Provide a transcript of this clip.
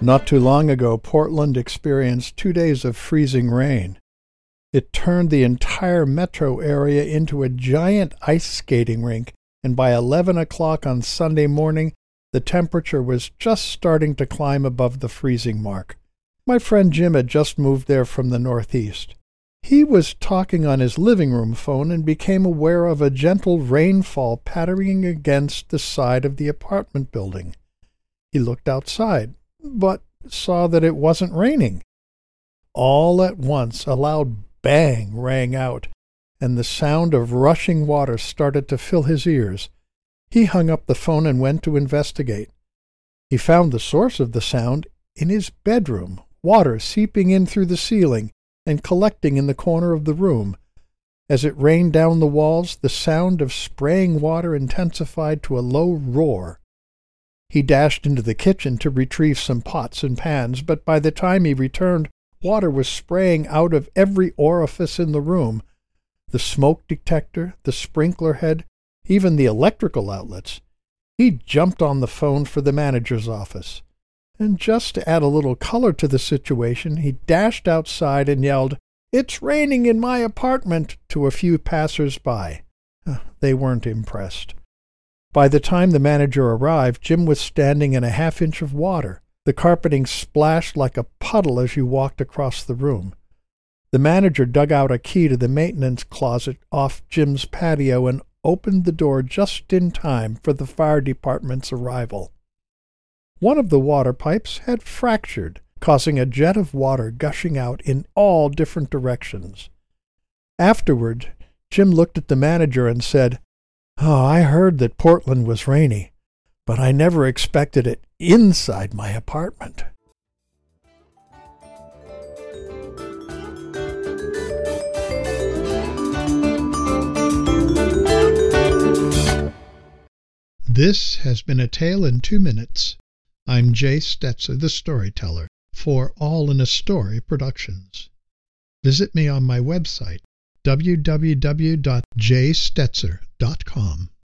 Not too long ago, Portland experienced two days of freezing rain. It turned the entire metro area into a giant ice skating rink, and by 11 o'clock on Sunday morning, the temperature was just starting to climb above the freezing mark. My friend Jim had just moved there from the Northeast. He was talking on his living room phone and became aware of a gentle rainfall pattering against the side of the apartment building. He looked outside but saw that it wasn't raining. All at once a loud bang rang out, and the sound of rushing water started to fill his ears. He hung up the phone and went to investigate. He found the source of the sound in his bedroom, water seeping in through the ceiling and collecting in the corner of the room. As it rained down the walls, the sound of spraying water intensified to a low roar. He dashed into the kitchen to retrieve some pots and pans, but by the time he returned, water was spraying out of every orifice in the room the smoke detector, the sprinkler head, even the electrical outlets. He jumped on the phone for the manager's office. And just to add a little color to the situation, he dashed outside and yelled, It's raining in my apartment to a few passers by. Uh, they weren't impressed. By the time the manager arrived, Jim was standing in a half inch of water. The carpeting splashed like a puddle as you walked across the room. The manager dug out a key to the maintenance closet off Jim's patio and opened the door just in time for the fire department's arrival. One of the water pipes had fractured, causing a jet of water gushing out in all different directions. Afterward, Jim looked at the manager and said, Oh, I heard that Portland was rainy, but I never expected it inside my apartment. This has been a tale in two minutes. I'm Jay Stetzer, the storyteller, for All in a Story Productions. Visit me on my website, www.jstetzer.com.